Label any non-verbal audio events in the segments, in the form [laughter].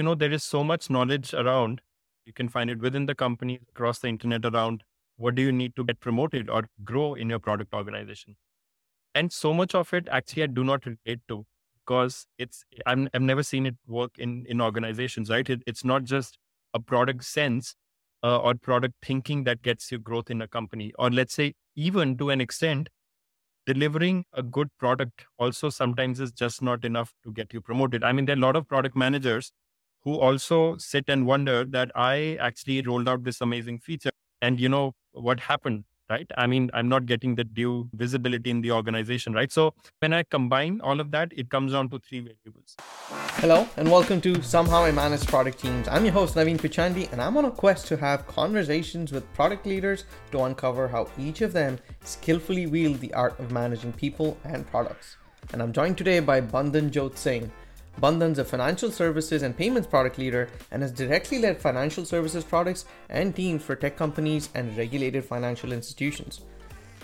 you know, there is so much knowledge around. You can find it within the company, across the internet around what do you need to get promoted or grow in your product organization. And so much of it actually I do not relate to because it's I'm, I've never seen it work in in organizations, right? It, it's not just a product sense uh, or product thinking that gets you growth in a company, or let's say even to an extent, delivering a good product also sometimes is just not enough to get you promoted. I mean, there are a lot of product managers who also sit and wonder that I actually rolled out this amazing feature, and you know what happened right? I mean, I'm not getting the due visibility in the organization, right? So when I combine all of that, it comes down to three variables. Hello, and welcome to Somehow I Manage Product Teams. I'm your host, Naveen Pitchandi, and I'm on a quest to have conversations with product leaders to uncover how each of them skillfully wield the art of managing people and products. And I'm joined today by Bandan Jot Singh. Bandan's a financial services and payments product leader and has directly led financial services products and teams for tech companies and regulated financial institutions.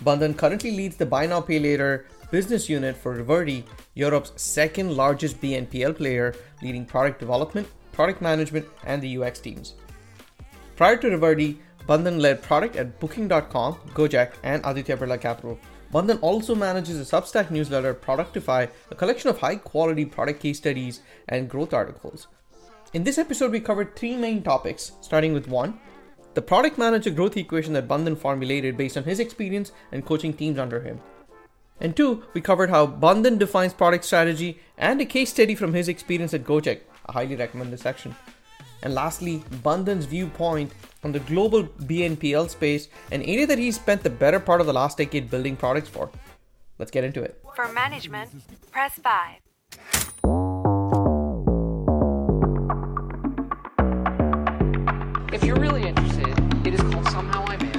Bandan currently leads the Buy Now Pay Later business unit for Riverty, Europe's second largest BNPL player, leading product development, product management, and the UX teams. Prior to Riverty, Bandan led product at Booking.com, Gojek, and Aditya Birla Capital. Bandan also manages a Substack newsletter, Productify, a collection of high quality product case studies and growth articles. In this episode, we covered three main topics, starting with one, the product manager growth equation that Bandan formulated based on his experience and coaching teams under him. And two, we covered how Bandan defines product strategy and a case study from his experience at Gojek. I highly recommend this section. And lastly, Bandan's viewpoint on the global BNPL space, an area that he spent the better part of the last decade building products for. Let's get into it. For management, press 5. If you're really interested, it is called Somehow I Manage.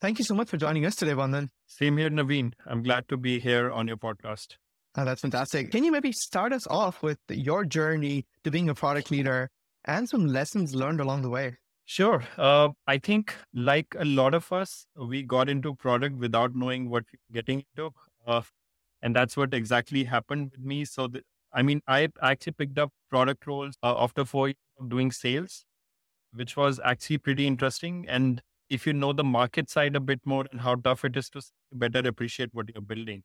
Thank you so much for joining us today, Bandan. Same here, Naveen. I'm glad to be here on your podcast. Oh, that's fantastic. Can you maybe start us off with your journey to being a product leader and some lessons learned along the way? Sure. Uh, I think, like a lot of us, we got into product without knowing what we were getting into. Uh, and that's what exactly happened with me. So, the, I mean, I actually picked up product roles uh, after four years of doing sales, which was actually pretty interesting. And if you know the market side a bit more and how tough it is to better appreciate what you're building.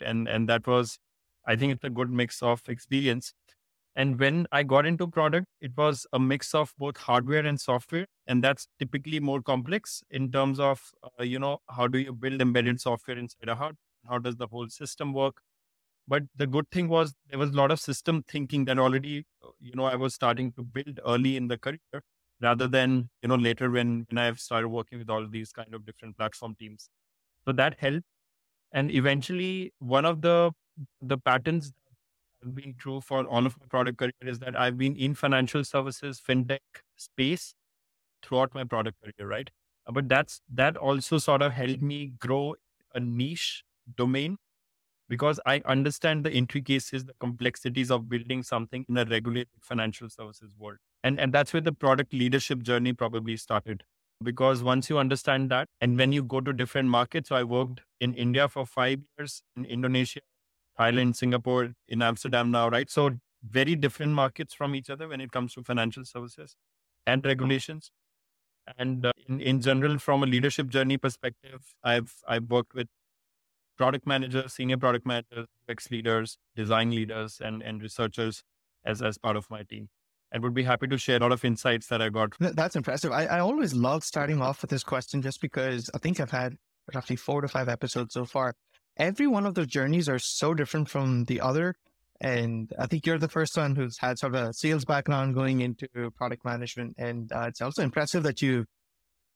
And, and that was I think it's a good mix of experience. And when I got into product, it was a mix of both hardware and software. And that's typically more complex in terms of, uh, you know, how do you build embedded software inside a hardware? How does the whole system work? But the good thing was there was a lot of system thinking that already, uh, you know, I was starting to build early in the career rather than, you know, later when, when I've started working with all of these kind of different platform teams. So that helped. And eventually, one of the the patterns have been true for all of my product career is that I've been in financial services, fintech space throughout my product career, right? Uh, but that's that also sort of helped me grow a niche domain because I understand the intricacies, the complexities of building something in a regulated financial services world. And and that's where the product leadership journey probably started. Because once you understand that, and when you go to different markets, so I worked in India for five years, in Indonesia Thailand, Singapore, in Amsterdam now, right? So very different markets from each other when it comes to financial services and regulations. And uh, in, in general, from a leadership journey perspective, I've I've worked with product managers, senior product managers, UX leaders, design leaders, and and researchers as as part of my team. And would be happy to share a lot of insights that I got. That's impressive. I, I always love starting off with this question just because I think I've had roughly four to five episodes so far every one of those journeys are so different from the other. And I think you're the first one who's had sort of a sales background going into product management. And uh, it's also impressive that you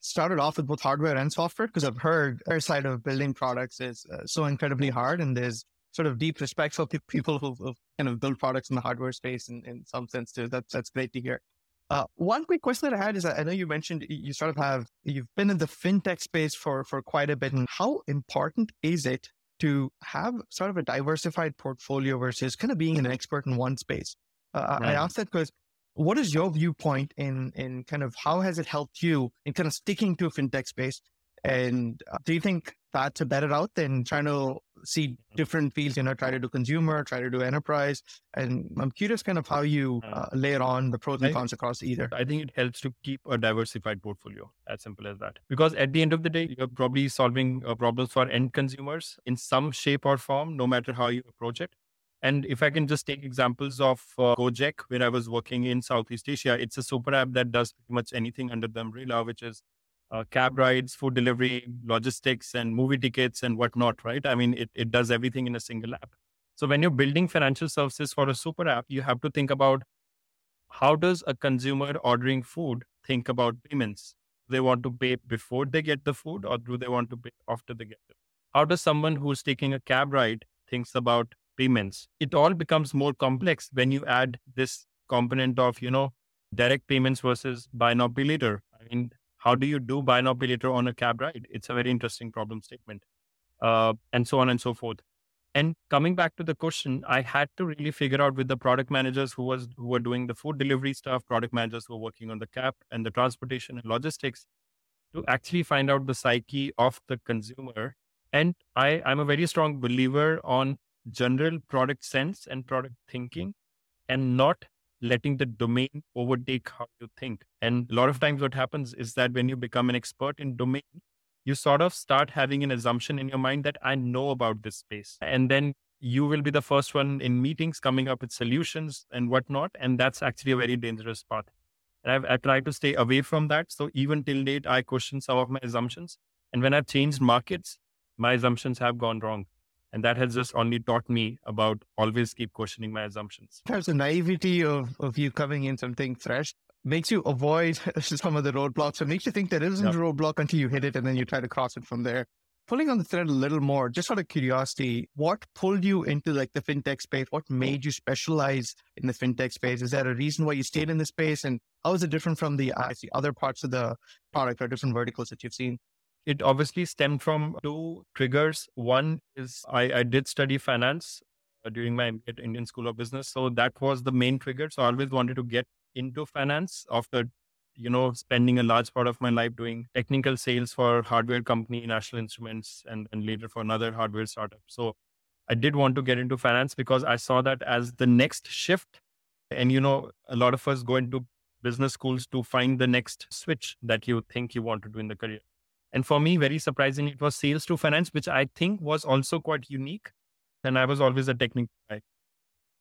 started off with both hardware and software because I've heard their side of building products is uh, so incredibly hard. And there's sort of deep respect for pe- people who kind of built products in the hardware space in, in some sense too. That's, that's great to hear. Uh, one quick question that I had is I know you mentioned you sort of have, you've been in the fintech space for, for quite a bit. And how important is it to have sort of a diversified portfolio versus kind of being an expert in one space. Uh, right. I asked that because what is your viewpoint in in kind of how has it helped you in kind of sticking to a fintech space? And uh, do you think that's a better route than trying to see different fields, you know, try to do consumer, try to do enterprise? And I'm curious kind of how you uh, layer on the pros and cons across either. I think it helps to keep a diversified portfolio, as simple as that. Because at the end of the day, you're probably solving uh, problems for end consumers in some shape or form, no matter how you approach it. And if I can just take examples of uh, Gojek, where I was working in Southeast Asia, it's a super app that does pretty much anything under the umbrella, which is uh, cab rides, food delivery, logistics, and movie tickets and whatnot, right? I mean, it, it does everything in a single app. So when you're building financial services for a super app, you have to think about how does a consumer ordering food think about payments? They want to pay before they get the food or do they want to pay after they get it? How does someone who's taking a cab ride thinks about payments? It all becomes more complex when you add this component of, you know, direct payments versus buy now pay later. I mean, how do you do buy now pay later on a cab ride? It's a very interesting problem statement. Uh, and so on and so forth. And coming back to the question, I had to really figure out with the product managers who was who were doing the food delivery stuff, product managers who were working on the cap and the transportation and logistics, to actually find out the psyche of the consumer. And I, I'm a very strong believer on general product sense and product thinking and not letting the domain overtake how you think. And a lot of times what happens is that when you become an expert in domain, you sort of start having an assumption in your mind that I know about this space. And then you will be the first one in meetings coming up with solutions and whatnot. And that's actually a very dangerous path. And I've, I've tried to stay away from that. So even till date, I question some of my assumptions. And when I've changed markets, my assumptions have gone wrong. And that has just only taught me about always keep questioning my assumptions. Perhaps the naivety of, of you coming in something fresh makes you avoid [laughs] some of the roadblocks. It makes you think there isn't Yep. a roadblock until you hit it and then you try to cross it from there. Pulling on the thread a little more, just out of curiosity, what pulled you into like the fintech space? What made you specialize in the fintech space? Is there a reason why you stayed in the space? And how is it different from the, uh, the other parts of the product or different verticals that you've seen? It obviously stemmed from two triggers. One is I, I did study finance uh, during my Indian School of Business. So that was the main trigger. So I always wanted to get into finance after, you know, spending a large part of my life doing technical sales for hardware company, National Instruments, and, and later for another hardware startup. So I did want to get into finance because I saw that as the next shift. And, you know, a lot of us go into business schools to find the next switch that you think you want to do in the career. And for me, very surprisingly, it was sales to finance, which I think was also quite unique. And I was always a technical guy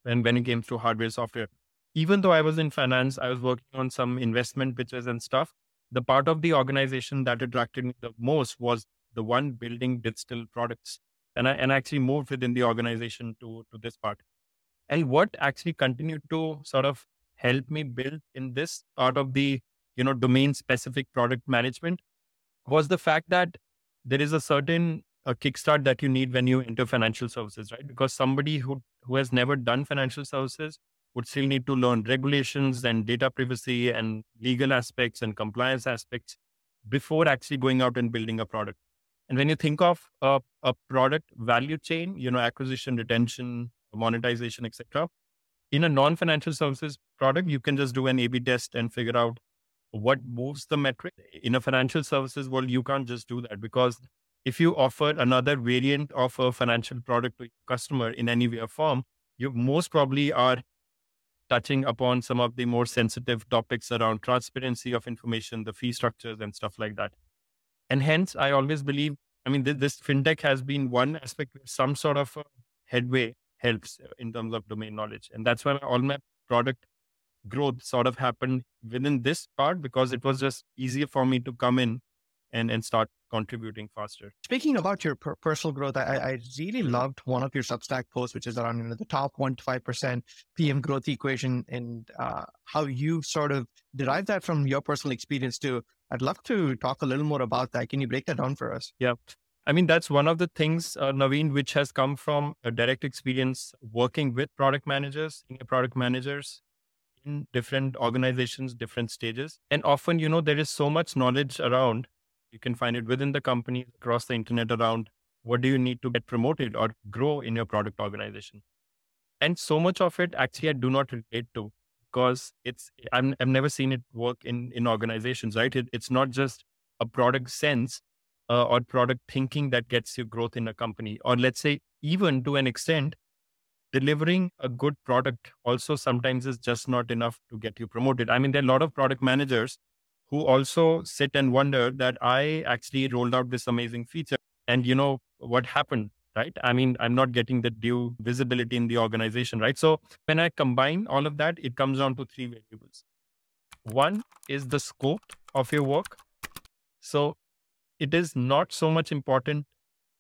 when, when it came to hardware software. Even though I was in finance, I was working on some investment pitches and stuff. The part of the organization that attracted me the most was the one building digital products. And I and I actually moved within the organization to, to this part. And what actually continued to sort of help me build in this part of the, you know, domain specific product management was the fact that there is a certain a kickstart that you need when you enter financial services, right? Because somebody who who has never done financial services would still need to learn regulations and data privacy and legal aspects and compliance aspects before actually going out and building a product. And when you think of a, a product value chain, you know, acquisition, retention, monetization, etc. In a non-financial services product, you can just do an A/B test and figure out what moves the metric. In a financial services world, you can't just do that because if you offer another variant of a financial product to your customer in any way or form, you most probably are touching upon some of the more sensitive topics around transparency of information, the fee structures, and stuff like that. And hence, I always believe, I mean, this, fintech has been one aspect where some sort of headway helps in terms of domain knowledge. And that's why all my product growth sort of happened within this part because it was just easier for me to come in and, and start contributing faster. Speaking about your per- personal growth, I, I really loved one of your Substack posts, which is around you know, the top one to five percent PM growth equation, and uh, how you sort of derive that from your personal experience too. I'd love to talk a little more about that. Can you break that down for us? Yeah. I mean, that's one of the things, uh, Naveen, which has come from a direct experience working with product managers, senior product managers in different organizations, different stages. And often, you know, there is so much knowledge around. You can find it within the company, across the internet around what do you need to get promoted or grow in your product organization. And so much of it actually I do not relate to because it's I'm, I've never seen it work in in organizations, right? It, it's not just a product sense uh, or product thinking that gets you growth in a company. Or let's say, even to an extent, delivering a good product also sometimes is just not enough to get you promoted. I mean, there are a lot of product managers who also sit and wonder that I actually rolled out this amazing feature. And you know what happened, right? I mean, I'm not getting the due visibility in the organization, right? So when I combine all of that, it comes down to three variables. One is the scope of your work. So it is not so much important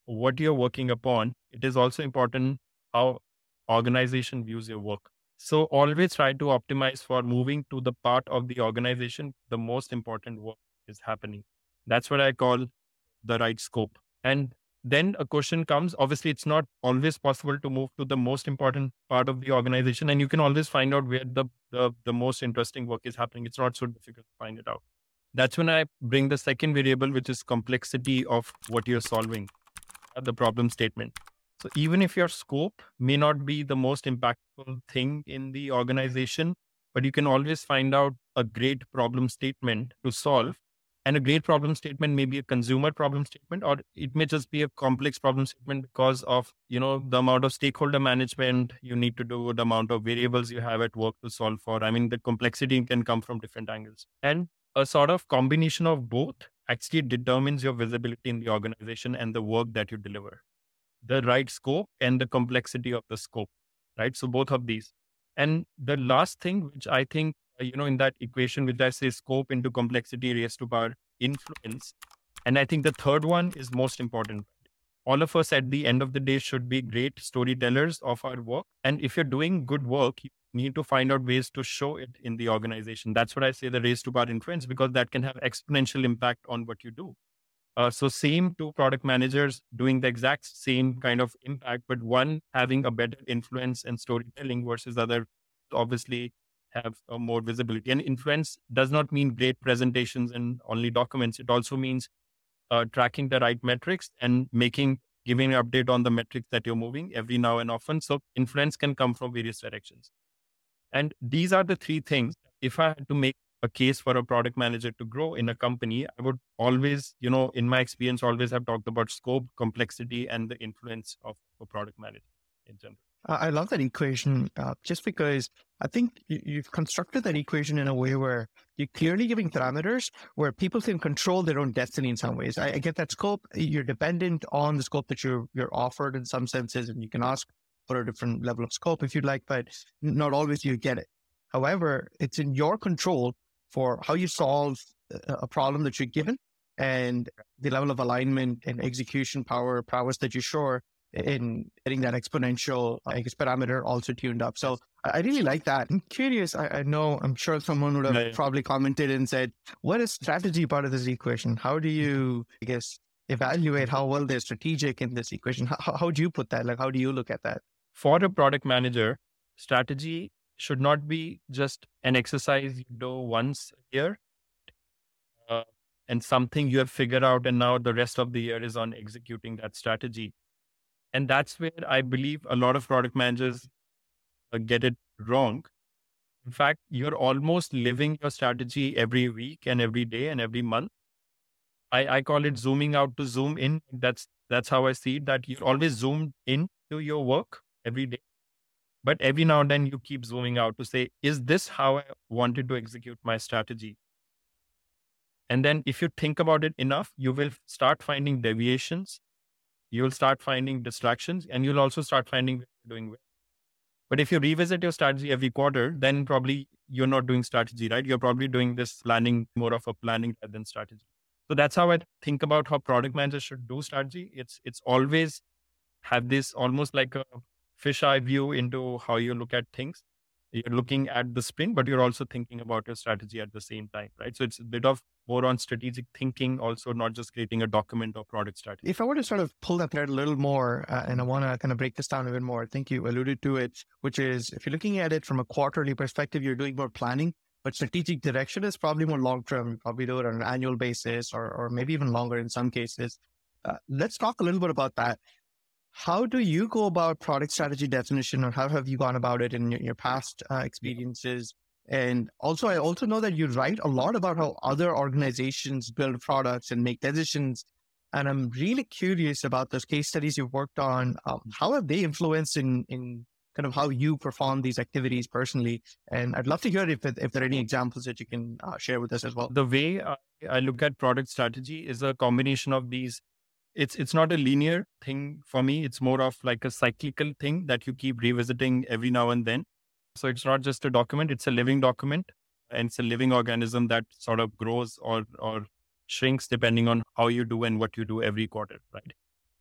what you're working upon. It is also important how organization views your work. So always try to optimize for moving to the part of the organization the most important work is happening. That's what I call the right scope. And then a question comes obviously it's not always possible to move to the most important part of the organization and you can always find out where the, the, the most interesting work is happening it's not so difficult to find it out that's when i bring the second variable which is complexity of what you're solving the problem statement so even if your scope may not be the most impactful thing in the organization, but you can always find out a great problem statement to solve. And a great problem statement may be a consumer problem statement, or it may just be a complex problem statement because of, you know, the amount of stakeholder management you need to do, the amount of variables you have at work to solve for. I mean, the complexity can come from different angles. And a sort of combination of both actually determines your visibility in the organization and the work that you deliver the right scope and the complexity of the scope, right? So both of these. And the last thing, which I think, uh, you know, in that equation, which I say scope into complexity raised to power influence. And I think the third one is most important. All of us at the end of the day should be great storytellers of our work. And if you're doing good work, you need to find out ways to show it in the organization. That's what I say the raise to power influence, because that can have exponential impact on what you do. Uh, so same two product managers doing the exact same kind of impact, but one having a better influence and storytelling versus other obviously have a more visibility. And influence does not mean great presentations and only documents. It also means uh, tracking the right metrics and making giving an update on the metrics that you're moving every now and often. So influence can come from various directions. And these are the three things. If I had to make a case for a product manager to grow in a company, I would always, you know, in my experience, always have talked about scope, complexity, and the influence of a product manager in general. I love that equation uh, just because I think you've constructed that equation in a way where you're clearly giving parameters where people can control their own destiny in some ways. I, I get that scope. You're dependent on the scope that you're, you're offered in some senses, and you can ask for a different level of scope if you'd like, but not always you get it. However, it's in your control for how you solve a problem that you're given and the level of alignment and execution power prowess that you show in getting that exponential I guess, parameter also tuned up. So I really like that. I'm curious. I, I know I'm sure someone would have yeah, yeah. probably commented and said, "What is strategy part of this equation? How do you, I guess, evaluate how well they're strategic in this equation? How, how do you put that? Like, how do you look at that? For a product manager, strategy should not be just an exercise you do once a year uh, and something you have figured out and now the rest of the year is on executing that strategy. And that's where i believe a lot of product managers uh, get it wrong. In fact you're almost living your strategy every week and every day and every month. I, I call it zooming out to zoom in. That's that's how i see it that you're always zoomed in to your work every day but every now and then you keep zooming out to say, is this how I wanted to execute my strategy? And then if you think about it enough, you will start finding deviations. You'll start finding distractions and you'll also start finding doing well. But if you revisit your strategy every quarter, then probably you're not doing strategy, right? You're probably doing this planning, more of a planning rather than strategy. So that's how I think about how product managers should do strategy. It's it's always have this almost like a fisheye view into how you look at things. You're looking at the sprint, but you're also thinking about your strategy at the same time, right? So it's a bit of more on strategic thinking, also not just creating a document or product strategy. If I were to sort of pull that thread a little more, uh, and I want to kind of break this down a bit more, I think you alluded to it, which is if you're looking at it from a quarterly perspective, you're doing more planning, but strategic direction is probably more long term. Probably do it on an annual basis or, or maybe even longer in some cases. Uh, let's talk a little bit about that. How do you go about product strategy definition, or how have you gone about it in your, your past uh, experiences? And also, I also know that you write a lot about how other organizations build products and make decisions. And I'm really curious about those case studies you've worked on. Um, how have they influenced in, in kind of how you perform these activities personally? And I'd love to hear if, if there are any examples that you can uh, share with us as well. The way I, I look at product strategy is a combination of these. It's it's not a linear thing for me. It's more of like a cyclical thing that you keep revisiting every now and then. So it's not just a document; it's a living document, and it's a living organism that sort of grows or or shrinks depending on how you do and what you do every quarter, right?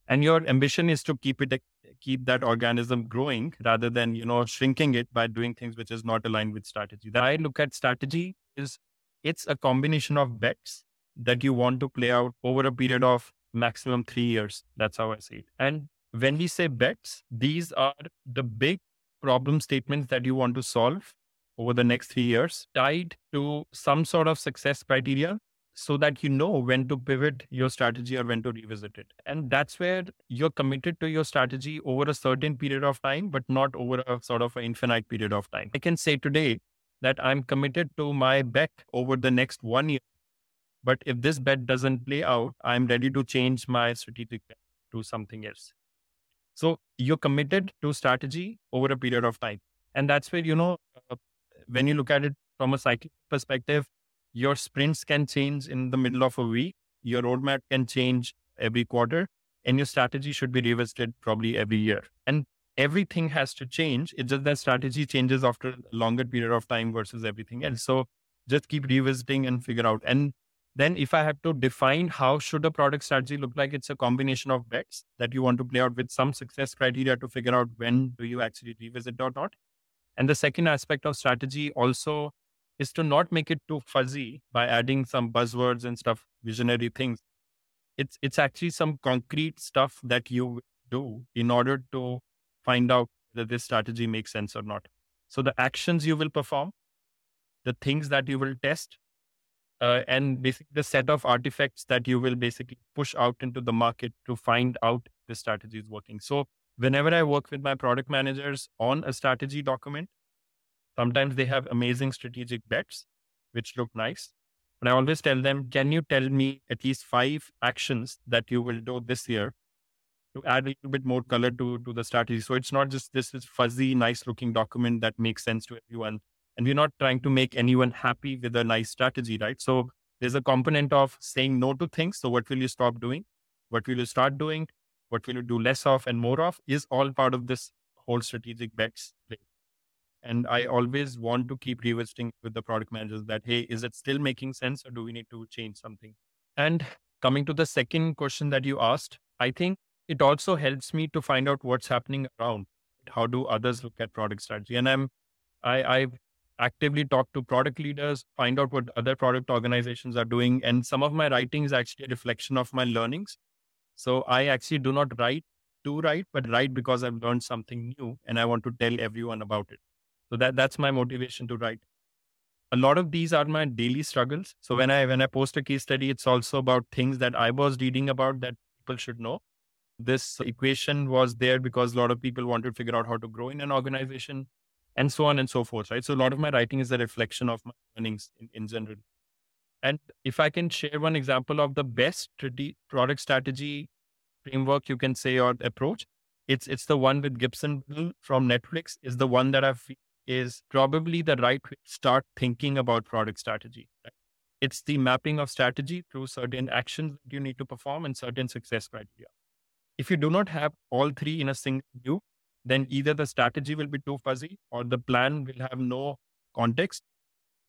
And your ambition is to keep it keep that organism growing rather than you know shrinking it by doing things which is not aligned with strategy. That I look at strategy is it's a combination of bets that you want to play out over a period of maximum three years. That's how I see it. And when we say bets, these are the big problem statements that you want to solve over the next three years tied to some sort of success criteria so that you know when to pivot your strategy or when to revisit it. And that's where you're committed to your strategy over a certain period of time, but not over a sort of infinite period of time. I can say today that I'm committed to my bet over the next one year. But if this bet doesn't play out, I'm ready to change my strategic to something else. So you're committed to strategy over a period of time. And that's where, you know, uh, when you look at it from a cyclic perspective, your sprints can change in the middle of a week. Your roadmap can change every quarter and your strategy should be revisited probably every year. And everything has to change. It's just that strategy changes after a longer period of time versus everything else. So just keep revisiting and figure out. And then if I have to define how should a product strategy look like, it's a combination of bets that you want to play out with some success criteria to figure out when do you actually revisit or not. And the second aspect of strategy also is to not make it too fuzzy by adding some buzzwords and stuff, visionary things. It's it's actually some concrete stuff that you do in order to find out that this strategy makes sense or not. So the actions you will perform, the things that you will test, uh, and basically the set of artifacts that you will basically push out into the market to find out the strategy is working. So whenever I work with my product managers on a strategy document, Sometimes they have amazing strategic bets, which look nice. But I always tell them, can you tell me at least five actions that you will do this year to add a little bit more color to, to the strategy? So it's not just this is fuzzy, nice looking document that makes sense to everyone. And we're not trying to make anyone happy with a nice strategy, right? So there's a component of saying no to things. So what will you stop doing? What will you start doing? What will you do less of and more of is all part of this whole strategic bets play. And I always want to keep revisiting with the product managers that, hey, is it still making sense or do we need to change something? And coming to the second question that you asked, I think it also helps me to find out what's happening around. How do others look at product strategy? And I'm, I, I've actively talk to product leaders, find out what other product organizations are doing. And some of my writing is actually a reflection of my learnings. So I actually do not write to write, but write because I've learned something new and I want to tell everyone about it. So that that's my motivation to write. A lot of these are my daily struggles. So when I when I post a case study, it's also about things that I was reading about that people should know. This equation was there because a lot of people want to figure out how to grow in an organization and so on and so forth, right? So a lot of my writing is a reflection of my learnings in, in general. And if I can share one example of the best product strategy framework you can say or approach, it's it's the one with Gibson from Netflix is the one that I've is probably the right way to start thinking about product strategy. Right? It's the mapping of strategy through certain actions that you need to perform and certain success criteria. If you do not have all three in a single view, then either the strategy will be too fuzzy or the plan will have no context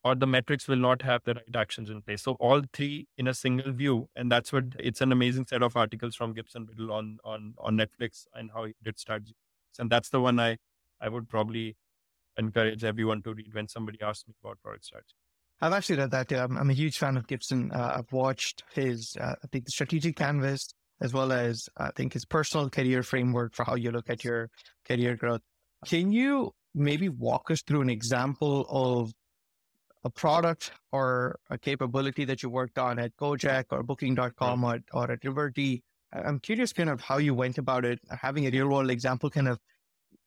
or the metrics will not have the right actions in place. So all three in a single view. And that's what it's an amazing set of articles from Gibson Biddle on on on Netflix and how he did strategy. And that's the one I I would probably encourage everyone to read when somebody asks me about product strategy. I've actually read that. I'm, I'm a huge fan of Gibson. Uh, I've watched his, uh, I think, the strategic canvas, as well as I think his personal career framework for how you look at your career growth. Can you maybe walk us through an example of a product or a capability that you worked on at Gojek or Booking.com or, or at Riverty? I'm curious kind of how you went about it, having a real world example kind of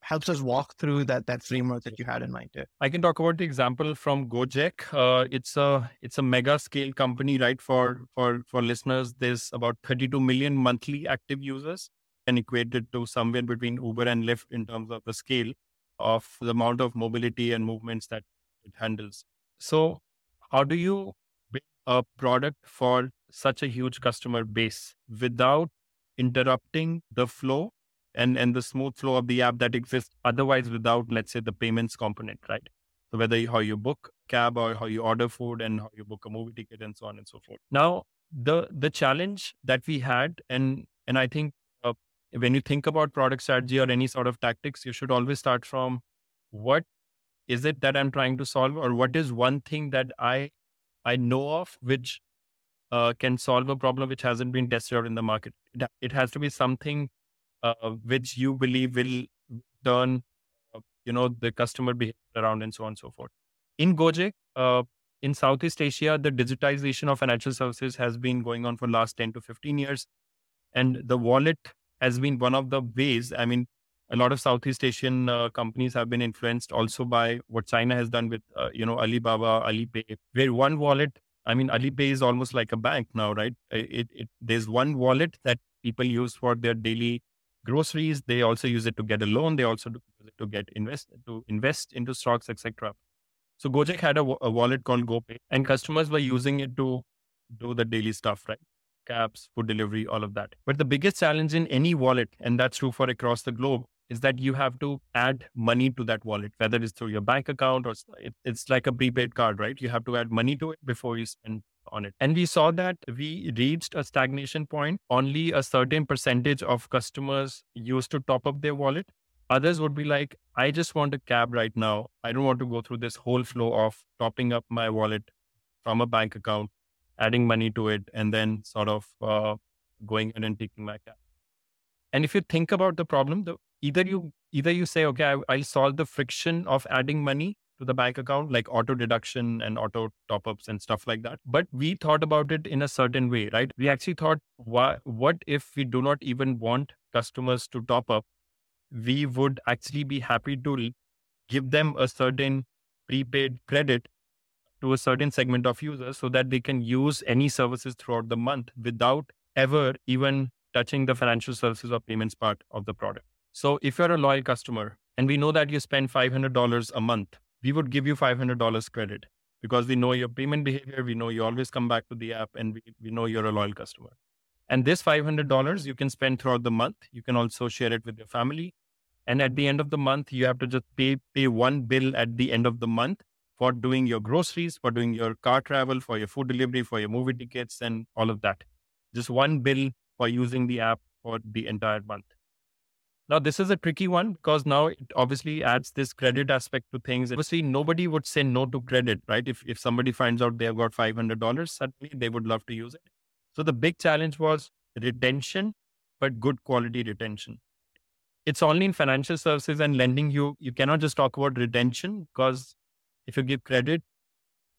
helps us walk through that that framework that you had in mind. I can talk about the example from Gojek. Uh, it's a it's a mega scale company, right? For for for listeners, there's about 32 million monthly active users, and equated to somewhere between Uber and Lyft in terms of the scale of the amount of mobility and movements that it handles. So, how do you build a product for such a huge customer base without interrupting the flow and, and the smooth flow of the app that exists otherwise without, let's say, the payments component, right? So whether you, how you book cab or how you order food and how you book a movie ticket and so on and so forth. Now, the the challenge that we had, and and I think uh, when you think about product strategy or any sort of tactics, you should always start from what is it that I'm trying to solve, or what is one thing that I I know of which uh, can solve a problem which hasn't been tested out in the market. It, it has to be something uh, which you believe will turn, uh, you know, the customer behavior around and so on and so forth. In Gojek, uh, in Southeast Asia, the digitization of financial services has been going on for last 10 to 15 years. And the wallet has been one of the ways, I mean, a lot of Southeast Asian uh, companies have been influenced also by what China has done with, uh, you know, Alibaba, Alipay, where one wallet I mean, Alipay is almost like a bank now, right? It, it, there's one wallet that people use for their daily groceries. They also use it to get a loan. They also use it to get invest to invest into stocks, etc. So Gojek had a, a wallet called GoPay, and customers were using it to do the daily stuff, right? Cabs, food delivery, all of that. But the biggest challenge in any wallet, and that's true for across the globe, is that you have to add money to that wallet, whether it's through your bank account or it's like a prepaid card, right? You have to add money to it before you spend on it. And we saw that we reached a stagnation point. Only a certain percentage of customers used to top up their wallet. Others would be like, I just want a cab right now. I don't want to go through this whole flow of topping up my wallet from a bank account, adding money to it, and then sort of uh, going in and taking my cab. And if you think about the problem, the either you either you say okay I, i'll solve the friction of adding money to the bank account like auto deduction and auto top ups and stuff like that. But we thought about it in a certain way right? We actually thought why, what if we do not even want customers to top up we would actually be happy to give them a certain prepaid credit to a certain segment of users so that they can use any services throughout the month without ever even touching the financial services or payments part of the product. So if you're a loyal customer and we know that you spend $500 a month, we would give you $500 credit because we know your payment behavior. We know you always come back to the app and we, we know you're a loyal customer. And this $500 you can spend throughout the month. You can also share it with your family. And at the end of the month, you have to just pay, pay one bill at the end of the month for doing your groceries, for doing your car travel, for your food delivery, for your movie tickets, and all of that. Just one bill for using the app for the entire month. Now, this is a tricky one because now it obviously adds this credit aspect to things. Obviously, nobody would say no to credit, right? If, if somebody finds out they've got $500, suddenly they would love to use it. So the big challenge was retention, but good quality retention. It's only in financial services and lending you, you cannot just talk about retention because if you give credit,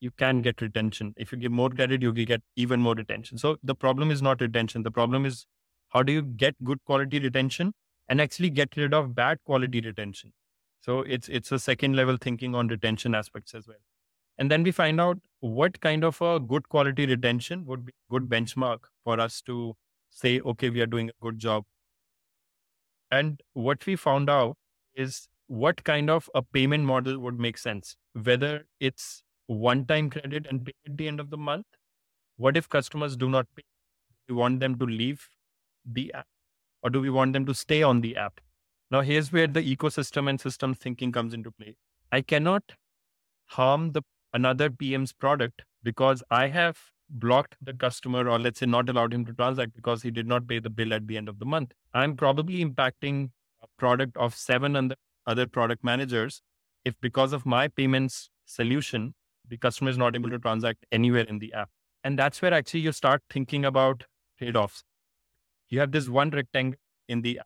you can get retention. If you give more credit, you get even more retention. So the problem is not retention. The problem is how do you get good quality retention and actually get rid of bad quality retention. So it's it's a second level thinking on retention aspects as well. And then we find out what kind of a good quality retention would be good benchmark for us to say, okay, we are doing a good job. And what we found out is what kind of a payment model would make sense, whether it's one time credit and pay at the end of the month. What if customers do not pay? We want them to leave the app or do we want them to stay on the app? Now, here's where the ecosystem and system thinking comes into play. I cannot harm the another PM's product because I have blocked the customer or let's say not allowed him to transact because he did not pay the bill at the end of the month. I'm probably impacting a product of seven other product managers if because of my payments solution, the customer is not able to transact anywhere in the app. And that's where actually you start thinking about trade-offs you have this one rectangle in the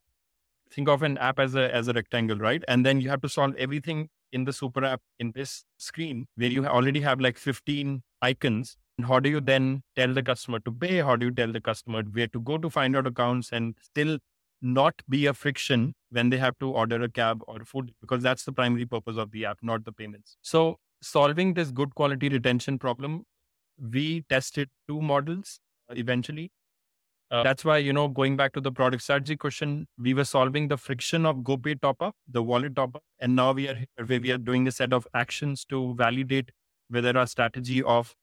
think of an app as a as a rectangle, right? And then you have to solve everything in the super app in this screen where you already have like 15 icons. And how do you then tell the customer to pay? How do you tell the customer where to go to find out accounts and still not be a friction when they have to order a cab or food because that's the primary purpose of the app, not the payments. So solving this good quality retention problem, we tested two models uh, eventually. Uh, that's why, you know, going back to the product strategy question, we were solving the friction of GoPay top up, the wallet top up. And now we are here where we are doing a set of actions to validate whether our strategy of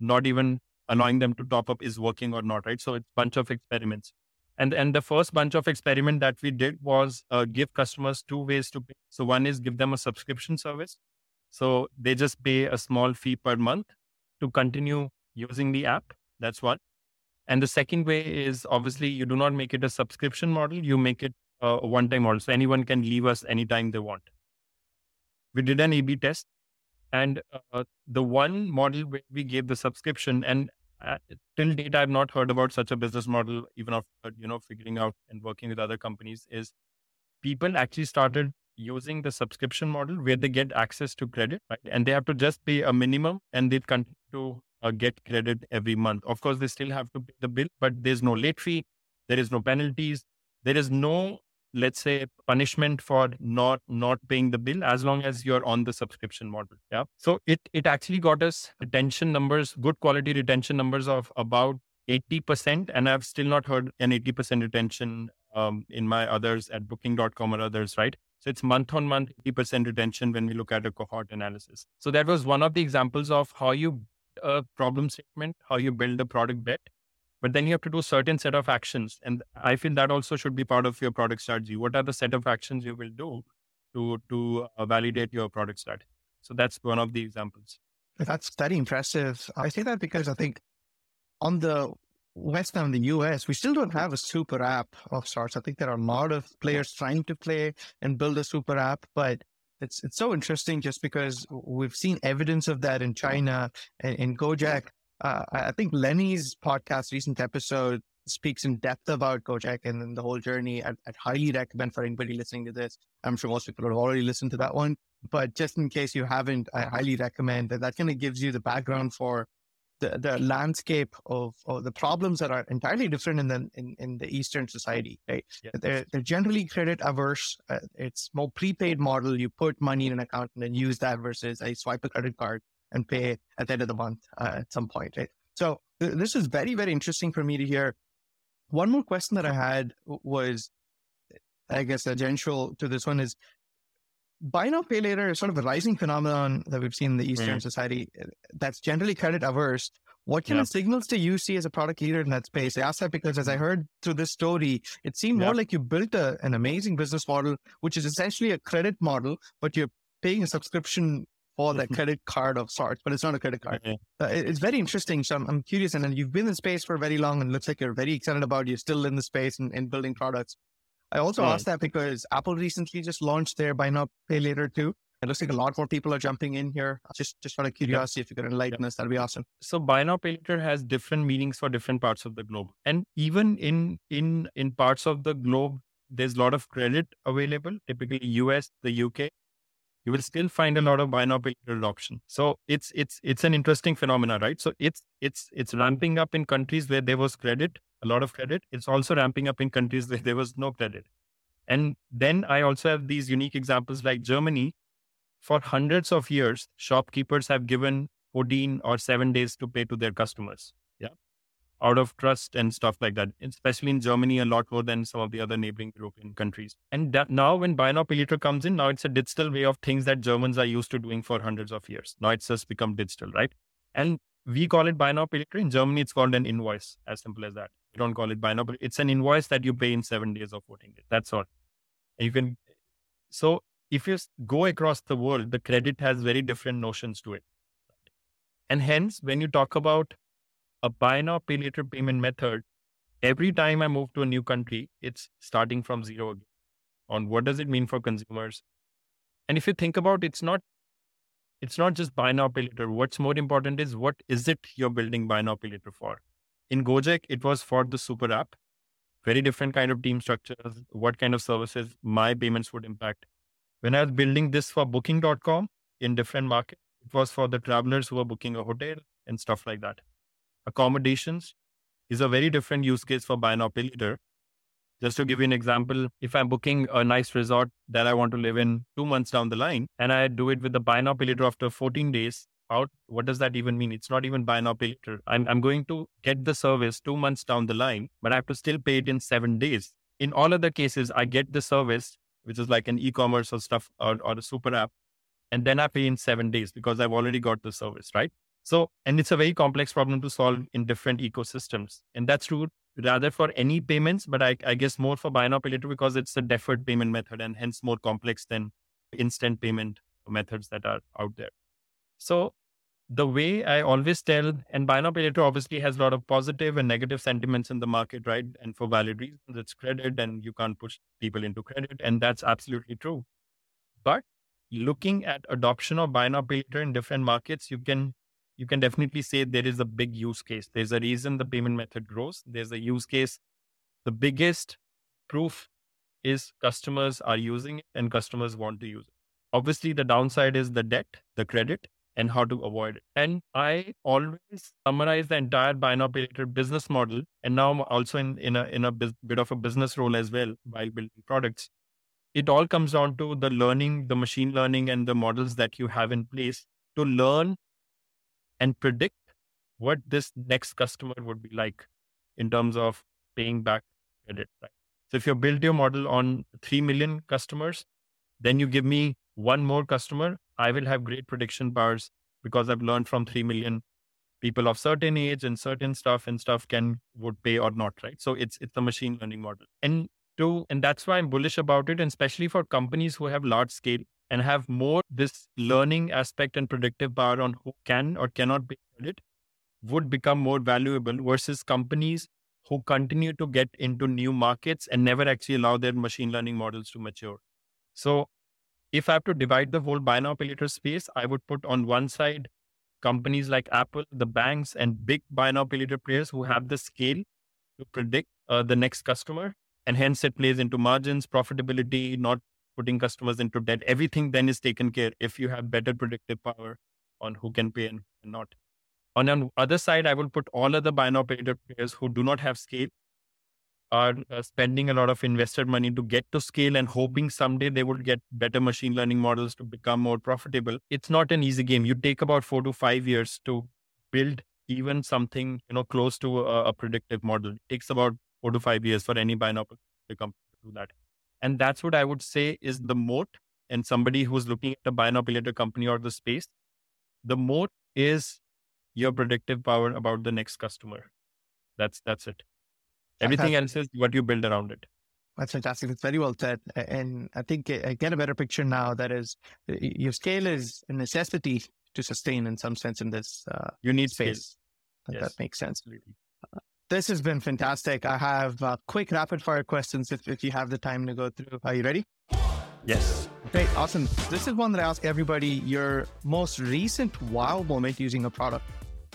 not even allowing them to top up is working or not, right? So it's a bunch of experiments. And, and the first bunch of experiment that we did was uh, give customers two ways to pay. So one is give them a subscription service. So they just pay a small fee per month to continue using the app. That's one. And the second way is obviously you do not make it a subscription model, you make it a one time model. So anyone can leave us anytime they want. We did an A B test. And uh, the one model where we gave the subscription, and uh, till date, I've not heard about such a business model, even after, you know, figuring out and working with other companies, is people actually started using the subscription model where they get access to credit, right? And they have to just pay a minimum and they continue to uh, get credit every month. Of course, they still have to pay the bill, but there's no late fee, there is no penalties, there is no, let's say, punishment for not not paying the bill as long as you're on the subscription model. Yeah. So it it actually got us retention numbers, good quality retention numbers of about 80%, and I've still not heard an 80% retention um, in my others at booking.com or others, right? So it's month on month, 80% retention when we look at a cohort analysis. So that was one of the examples of how you a problem statement, how you build a product bet, but then you have to do a certain set of actions. And I feel that also should be part of your product strategy. What are the set of actions you will do to to uh, validate your product strategy? So that's one of the examples. That's very impressive. I say that because I think on the West and the US, we still don't have a super app of sorts. I think there are a lot of players trying to play and build a super app, but it's it's so interesting just because we've seen evidence of that in China and in Gojek. Uh, I think Lenny's podcast, recent episode, speaks in depth about Gojek and the whole journey. I'd, I'd, highly recommend for anybody listening to this. I'm sure most people have already listened to that one, but just in case you haven't, I highly recommend that. That kind of gives you the background for the, the landscape of, of the problems that are entirely different in the in, in the Eastern society. Right? Yes. They're they're generally credit averse. Uh, it's more prepaid model. You put money in an account and then use that versus I swipe a credit card and pay at the end of the month uh, at some point. Right? So th- this is very very interesting for me to hear. One more question that I had was, I guess, essential to this one is buy now pay later is sort of a rising phenomenon that we've seen in the Eastern mm. society eh, that's generally credit averse. What kind of signals do you see as a product leader in that space? I ask that because as I heard through this story, it seemed more like you built a, an amazing business model, which is essentially a credit model, but you're paying a subscription for that credit card of sorts, but it's not a credit card. Uh, it's very interesting. So I'm, I'm curious. And you've been in space for very long and looks like you're very excited about You're still in the space and, and building products. I also asked that because Apple recently just launched their buy now pay later too. It looks like a lot more people are jumping in here. Just just out of curiosity, if you could enlighten us, that'd be awesome. So buy now pay later has different meanings for different parts of the globe, and even in in in parts of the globe, there's a lot of credit available. Typically, US, the UK, you will still find a lot of buy now pay later adoption. So it's it's it's an interesting phenomena, right? So it's it's it's mm-hmm. ramping up in countries where there was credit a lot of credit. It's also ramping up in countries where there was no credit. And then I also have these unique examples like Germany. For hundreds of years, shopkeepers have given 14 or seven days to pay to their customers. Out of trust and stuff like that, especially in Germany, a lot more than some of the other neighboring European countries. And that now, when buy now pay later comes in, now it's a digital way of things that Germans are used to doing for hundreds of years. Now it's just become digital, right? And we call it buy now pay later. In Germany, it's called an invoice, as simple as that. You don't call it buy now, it's an invoice that you pay in seven days or 14 days. That's all. And you can, so if you go across the world, the credit has very different notions to it. And hence, when you talk about a buy now, pay later payment method, every time I move to a new country, it's starting from zero again on what does it mean for consumers. And if you think about it, it's not it's not just buy now pay later. What's more important is what is it you're building buy now pay later for? In Gojek, it was for the super app. Very different kind of team structures, what kind of services my payments would impact. When I was building this for booking.com in different markets, it was for the travelers who are booking a hotel and stuff like that. Accommodations is a very different use case for buy now pay later. Just to give you an example, if I'm booking a nice resort that I want to live in two months down the line, and I do it with the buy now pay later after 14 days, out, what does that even mean? It's not even buy now pay later. I'm, I'm going to get the service two months down the line, but I have to still pay it in seven days. In all other cases, I get the service, which is like an e-commerce or stuff or, or a super app, and then I pay in seven days because I've already got the service, right? So, and it's a very complex problem to solve in different ecosystems. And that's true rather for any payments, but I, I guess more for buy now pay later because it's a deferred payment method and hence more complex than instant payment methods that are out there. So the way I always tell, and buy now pay later obviously has a lot of positive and negative sentiments in the market, right? And for valid reasons, it's credit and you can't push people into credit. And that's absolutely true. But looking at adoption of buy now pay later in different markets, you can you can definitely say there is a big use case. There's a reason the payment method grows. There's a use case. The biggest proof is customers are using it and customers want to use it. Obviously, the downside is the debt, the credit, and how to avoid it. And I always summarize the entire buy now pay later business model. And now I'm also in, in a in a bit of a business role as well while building products. It all comes down to the learning, the machine learning, and the models that you have in place to learn and predict what this next customer would be like in terms of paying back credit. Right? So if you build your model on 3 million customers, then you give me one more customer, I will have great prediction powers because I've learned from 3 million people of certain age and certain stuff and stuff can would pay or not, right? So it's it's a machine learning model. And to and that's why I'm bullish about it, and especially for companies who have large scale and have more this learning aspect and predictive power on who can or cannot be credit would become more valuable versus companies who continue to get into new markets and never actually allow their machine learning models to mature. So if I have to divide the whole buy now pay later space, I would put on one side companies like Apple, the banks, and big buy now pay later players who have the scale to predict uh, the next customer. And hence it plays into margins, profitability, not putting customers into debt. Everything then is taken care if you have better predictive power on who can pay and not. On the other side, I will put all other buy now pay players who do not have scale are uh, spending a lot of invested money to get to scale and hoping someday they would get better machine learning models to become more profitable. It's not an easy game. You take about four to five years to build even something you know close to a, a predictive model. It takes about four to five years for any buy now to come to do that. And that's what I would say is the moat. And somebody who's looking at a buy now pay later company or the space, the moat is your predictive power about the next customer. That's that's it. Everything else is what you build around it. That's fantastic. It's very well said. And I think I get a better picture now. That is, your scale is a necessity to sustain in some sense in this uh, you need space. Yes. That makes sense. Absolutely. This has been fantastic. I have uh, quick rapid fire questions if, if you have the time to go through. Are you ready? Yes. Great. Awesome. This is one that I ask everybody your most recent wow moment using a product.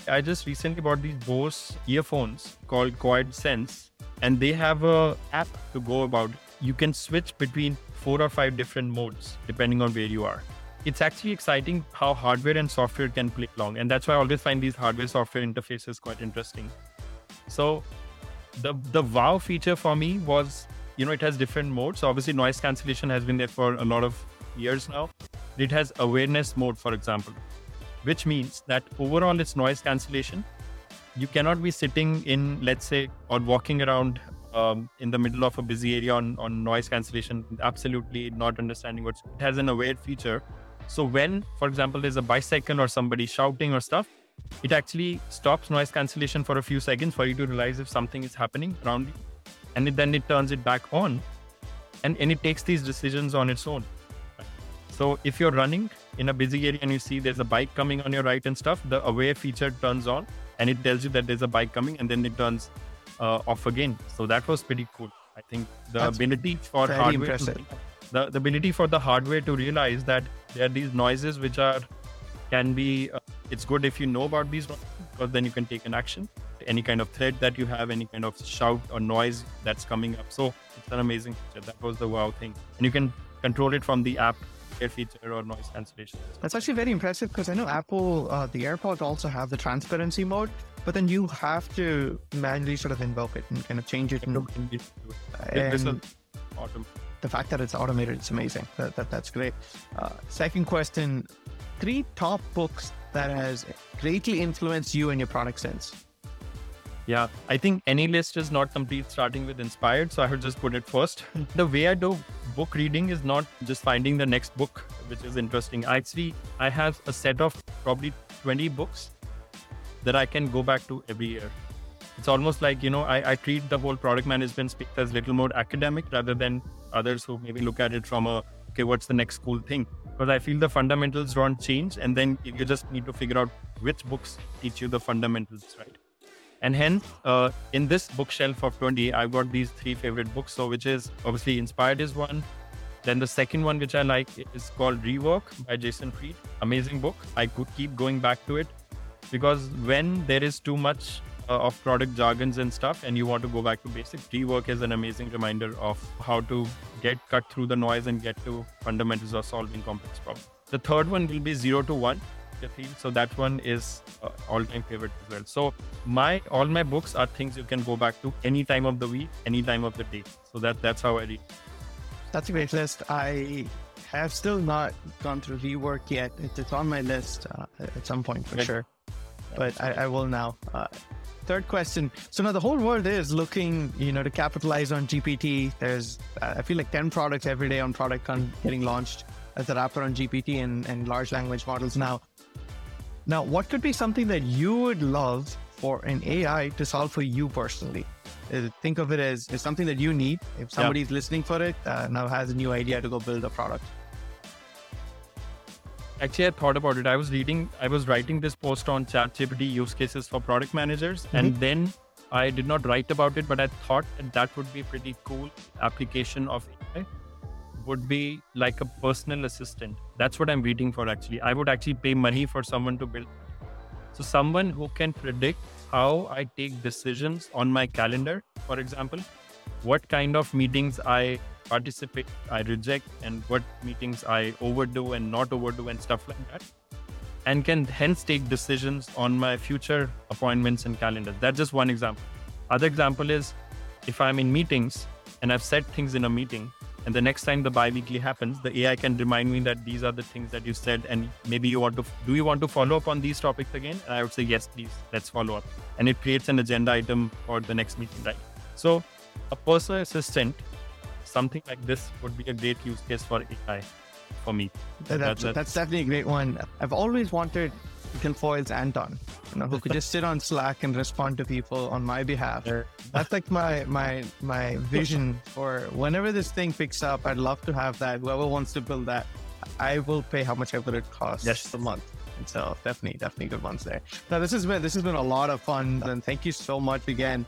I just recently bought these Bose earphones called Quiet Sense, and they have a app to go about. You can switch between four or five different modes depending on where you are. It's actually exciting how hardware and software can play along, and that's why I always find these hardware software interfaces quite interesting. So the the wow feature for me was, you know, it has different modes. So obviously noise cancellation has been there for a lot of years now. It has awareness mode, for example, which means that overall it's noise cancellation. You cannot be sitting in, let's say, or walking around um, in the middle of a busy area on, on noise cancellation, absolutely not understanding what it has an aware feature. So when, for example, there's a bicycle or somebody shouting or stuff, it actually stops noise cancellation for a few seconds for you to realize if something is happening around you. And it, then it turns it back on and, and it takes these decisions on its own. So if you're running in a busy area and you see there's a bike coming on your right and stuff, the aware feature turns on and it tells you that there's a bike coming and then it turns uh, off again. So that was pretty cool. I think the That's ability for hardware, to, the, the ability for the hardware to realize that there are these noises which are can be uh, it's good if you know about these because then you can take an action any kind of threat that you have any kind of shout or noise that's coming up so it's an amazing feature that was the wow thing and you can control it from the app air feature or noise cancellation. That's actually very impressive because I know Apple, uh, the AirPods also have the transparency mode, but then you have to manually sort of invoke it and kind of change it. And, This and the fact that it's automated, it's amazing. That, that That's great. Uh, second question three top books that has greatly influenced you and your product sense. Yeah, I think any list is not complete starting with inspired, so I would just put it first. [laughs] The way I do book reading is not just finding the next book, which is interesting. I actually, I have a set of probably 20 books that I can go back to every year. It's almost like, you know, I, I treat the whole product management space as little more academic rather than others who maybe look at it from a, okay, what's the next cool thing? Because I feel the fundamentals don't change, and then you just need to figure out which books teach you the fundamentals, right? And hence, uh, in this bookshelf of 20, I've got these three favorite books. So, which is obviously Inspired is one. Then the second one, which I like, is called Rework by Jason Fried. Amazing book. I could keep going back to it because when there is too much uh, of product jargons and stuff, and you want to go back to basics, Rework is an amazing reminder of how to get cut through the noise and get to fundamentals of solving complex problems. The third one will be Zero to One Thiel. So that one is uh, all-time favorite as well. So my all my books are things you can go back to any time of the week, any time of the day. So that that's how I read. That's a great list. I have still not gone through rework yet. It's on my list uh, at some point for sure, but I, I will now. Uh, third question. So now the whole world is looking, you know, to capitalize on GPT. There's, uh, I feel like 10 products every day on product con- getting launched as a wrapper on GPT and, and large language models now. Now, what could be something that you would love for an AI to solve for you personally? Uh, Think of it as, as something that you need. If somebody's listening for it, uh, now has a new idea to go build a product. Actually, I thought about it. I was reading, I was writing this post on ChatGPT use cases for product managers, and mm-hmm. then I did not write about it, but I thought that that would be a pretty cool application of AI. Would be like a personal assistant. That's what I'm waiting for. Actually, I would actually pay money for someone to build. So someone who can predict how I take decisions on my calendar, for example, what kind of meetings I participate, I reject, and what meetings I overdo and not overdo, and stuff like that. And can hence take decisions on my future appointments and calendars. That's just one example. Other example is if I'm in meetings and I've said things in a meeting, and the next time the bi-weekly happens, the AI can remind me that these are the things that you said, and maybe you want to do you want to follow up on these topics again? And I would say yes, please, let's follow up. And it creates an agenda item for the next meeting, right? So a personal assistant, something like this would be a great use case for AI for me. That- that's, That- that's definitely a great one. I've always wanted Gilfoyle's Anton, you know, who could just sit on Slack and respond to people on my behalf. That's like my my my vision for whenever this thing picks up. I'd love to have that. Whoever wants to build that, I will pay how much ever it costs Yes. a month. And so definitely, definitely good ones there. Now this has been this has been a lot of fun, and thank you so much again.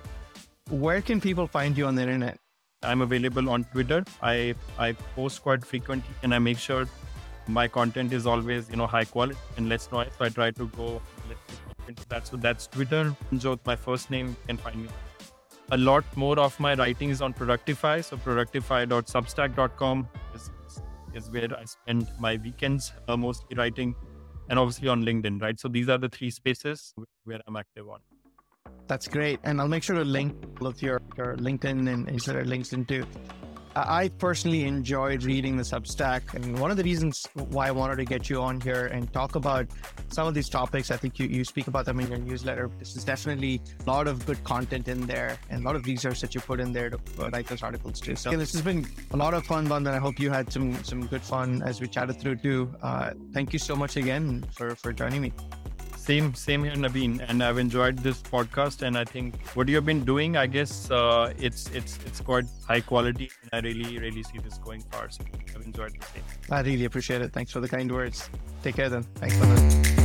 Where can people find you on the internet? I'm available on Twitter. I I post quite frequently, and I make sure my content is always you know high quality and less noise. So I try to go into that. So that's Twitter. Jot, my first name, can find me. A lot more of my writing is on Productify. So productify.substack.com is, is where I spend my weekends uh, mostly writing, and obviously on LinkedIn. Right. So these are the three spaces where I'm active on. That's great. And I'll make sure to link all of your, your LinkedIn and Instagram links into. I personally enjoyed reading the Substack. And one of the reasons why I wanted to get you on here and talk about some of these topics, I think you, you speak about them in your newsletter. This is definitely a lot of good content in there and a lot of research that you put in there to uh, write those articles too. So this has been a lot of fun, Bandan. I hope you had some some good fun as we chatted through too. Uh, thank you so much again for, for joining me. Same, same here, Naveen. And I've enjoyed this podcast. And I think what you've been doing, I guess, uh, it's it's it's quite high quality. And I really, really see this going far. So I've enjoyed the same. I really appreciate it. Thanks for the kind words. Take care then. Thanks.